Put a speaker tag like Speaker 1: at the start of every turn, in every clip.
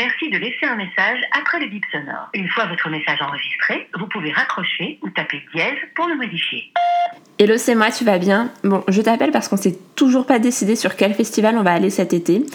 Speaker 1: suffit de laisser un message après le bip sonore. Une fois votre message enregistré, vous pouvez raccrocher ou taper dièse pour le modifier.
Speaker 2: Hello, c'est moi, tu vas bien? Bon, je t'appelle parce qu'on s'est toujours pas décidé sur quel festival on va aller cet été.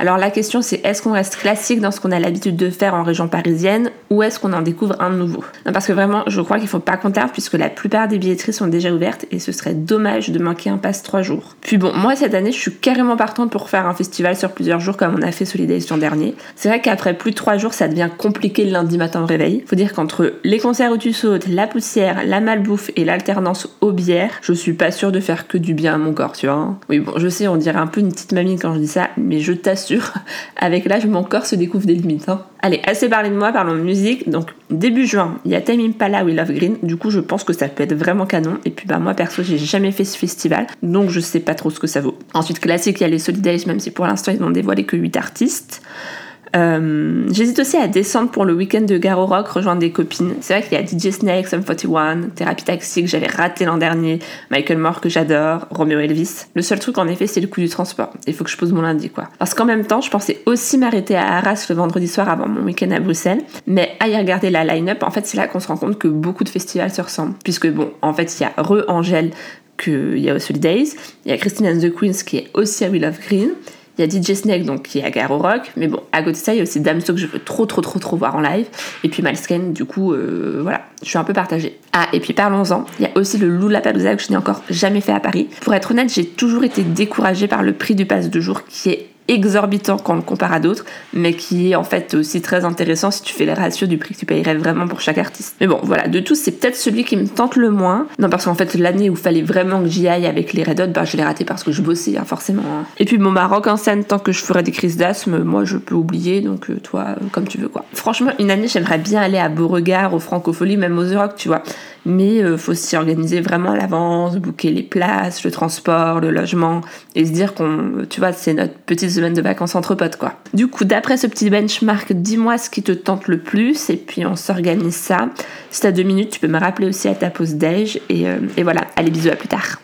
Speaker 2: Alors la question c'est est-ce qu'on reste classique dans ce qu'on a l'habitude de faire en région parisienne ou est-ce qu'on en découvre un nouveau? Non, Parce que vraiment je crois qu'il faut pas qu'on tarde puisque la plupart des billetteries sont déjà ouvertes et ce serait dommage de manquer un passe trois jours. Puis bon, moi cette année je suis carrément partante pour faire un festival sur plusieurs jours comme on a fait Solidays l'an dernier. C'est vrai qu'après plus de trois jours ça devient compliqué le lundi matin au réveil. Faut dire qu'entre les concerts où tu sautes, la poussière, la malbouffe et l'alternance aux bières, je suis pas sûre de faire que du bien à mon corps, tu vois. Oui bon, je sais on dirait un peu une petite mamie quand je dis ça, mais je t'assure avec l'âge, mon corps se découvre des limites. Hein. Allez, assez parlé de moi, parlons de musique. Donc, début juin, il y a Time Impala We Love Green. Du coup, je pense que ça peut être vraiment canon. Et puis, bah, moi, perso, j'ai jamais fait ce festival. Donc, je sais pas trop ce que ça vaut. Ensuite, classique, il y a les Solidays, même si pour l'instant, ils n'ont dévoilé que 8 artistes. Euh, j'hésite aussi à descendre pour le week-end de Garo Rock, rejoindre des copines. C'est vrai qu'il y a DJ Snake, Sum 41, Therapy Taxi que j'avais raté l'an dernier, Michael Moore que j'adore, Romeo Elvis. Le seul truc en effet c'est le coût du transport. Il faut que je pose mon lundi quoi. Parce qu'en même temps je pensais aussi m'arrêter à Arras le vendredi soir avant mon week-end à Bruxelles. Mais à y regarder la line-up, en fait c'est là qu'on se rend compte que beaucoup de festivals se ressemblent. Puisque bon, en fait il y a Re Angèle qu'il y a au Solidays, il y a Christine and the Queens qui est aussi à We Love Green. Il y a DJ Snake donc qui est à Garo Rock, mais bon, à côté de ça, il y a aussi Damso que je veux trop trop trop trop voir en live, et puis Malsken, du coup, euh, voilà, je suis un peu partagée. Ah, et puis parlons-en, il y a aussi le Lollapalooza que je n'ai encore jamais fait à Paris. Pour être honnête, j'ai toujours été découragée par le prix du pass de jour qui est exorbitant quand on le compare à d'autres, mais qui est en fait aussi très intéressant si tu fais les ratios du prix que tu payerais vraiment pour chaque artiste. Mais bon, voilà, de tous, c'est peut-être celui qui me tente le moins. Non, parce qu'en fait, l'année où il fallait vraiment que j'y aille avec les Red Hot, bah, je l'ai raté parce que je bossais, hein, forcément. Hein. Et puis, mon Maroc en scène, tant que je ferais des crises d'asthme, moi, je peux oublier, donc euh, toi, euh, comme tu veux, quoi. Franchement, une année, j'aimerais bien aller à Beauregard, au Francofolie, même aux Europe, tu vois mais euh, faut s'y organiser vraiment à l'avance, booker les places, le transport, le logement, et se dire qu'on, tu vois, c'est notre petite semaine de vacances entre potes, quoi. Du coup, d'après ce petit benchmark, dis-moi ce qui te tente le plus, et puis on s'organise ça. Si t'as deux minutes, tu peux me rappeler aussi à ta pause déj, et, euh, et voilà. Allez, bisous, à plus tard.